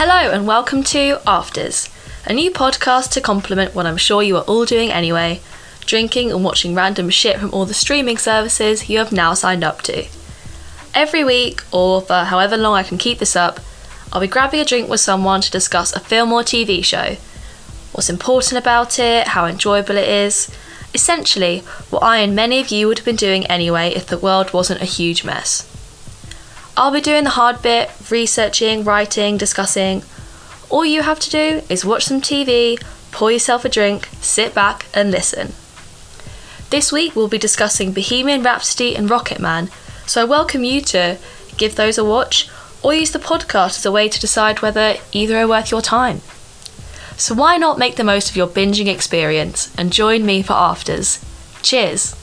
Hello, and welcome to Afters, a new podcast to complement what I'm sure you are all doing anyway drinking and watching random shit from all the streaming services you have now signed up to. Every week, or for however long I can keep this up, I'll be grabbing a drink with someone to discuss a film or TV show. What's important about it, how enjoyable it is, essentially, what I and many of you would have been doing anyway if the world wasn't a huge mess. I'll be doing the hard bit, researching, writing, discussing. All you have to do is watch some TV, pour yourself a drink, sit back, and listen. This week we'll be discussing Bohemian Rhapsody and Rocket Man, so I welcome you to give those a watch or use the podcast as a way to decide whether either are worth your time. So why not make the most of your binging experience and join me for afters? Cheers!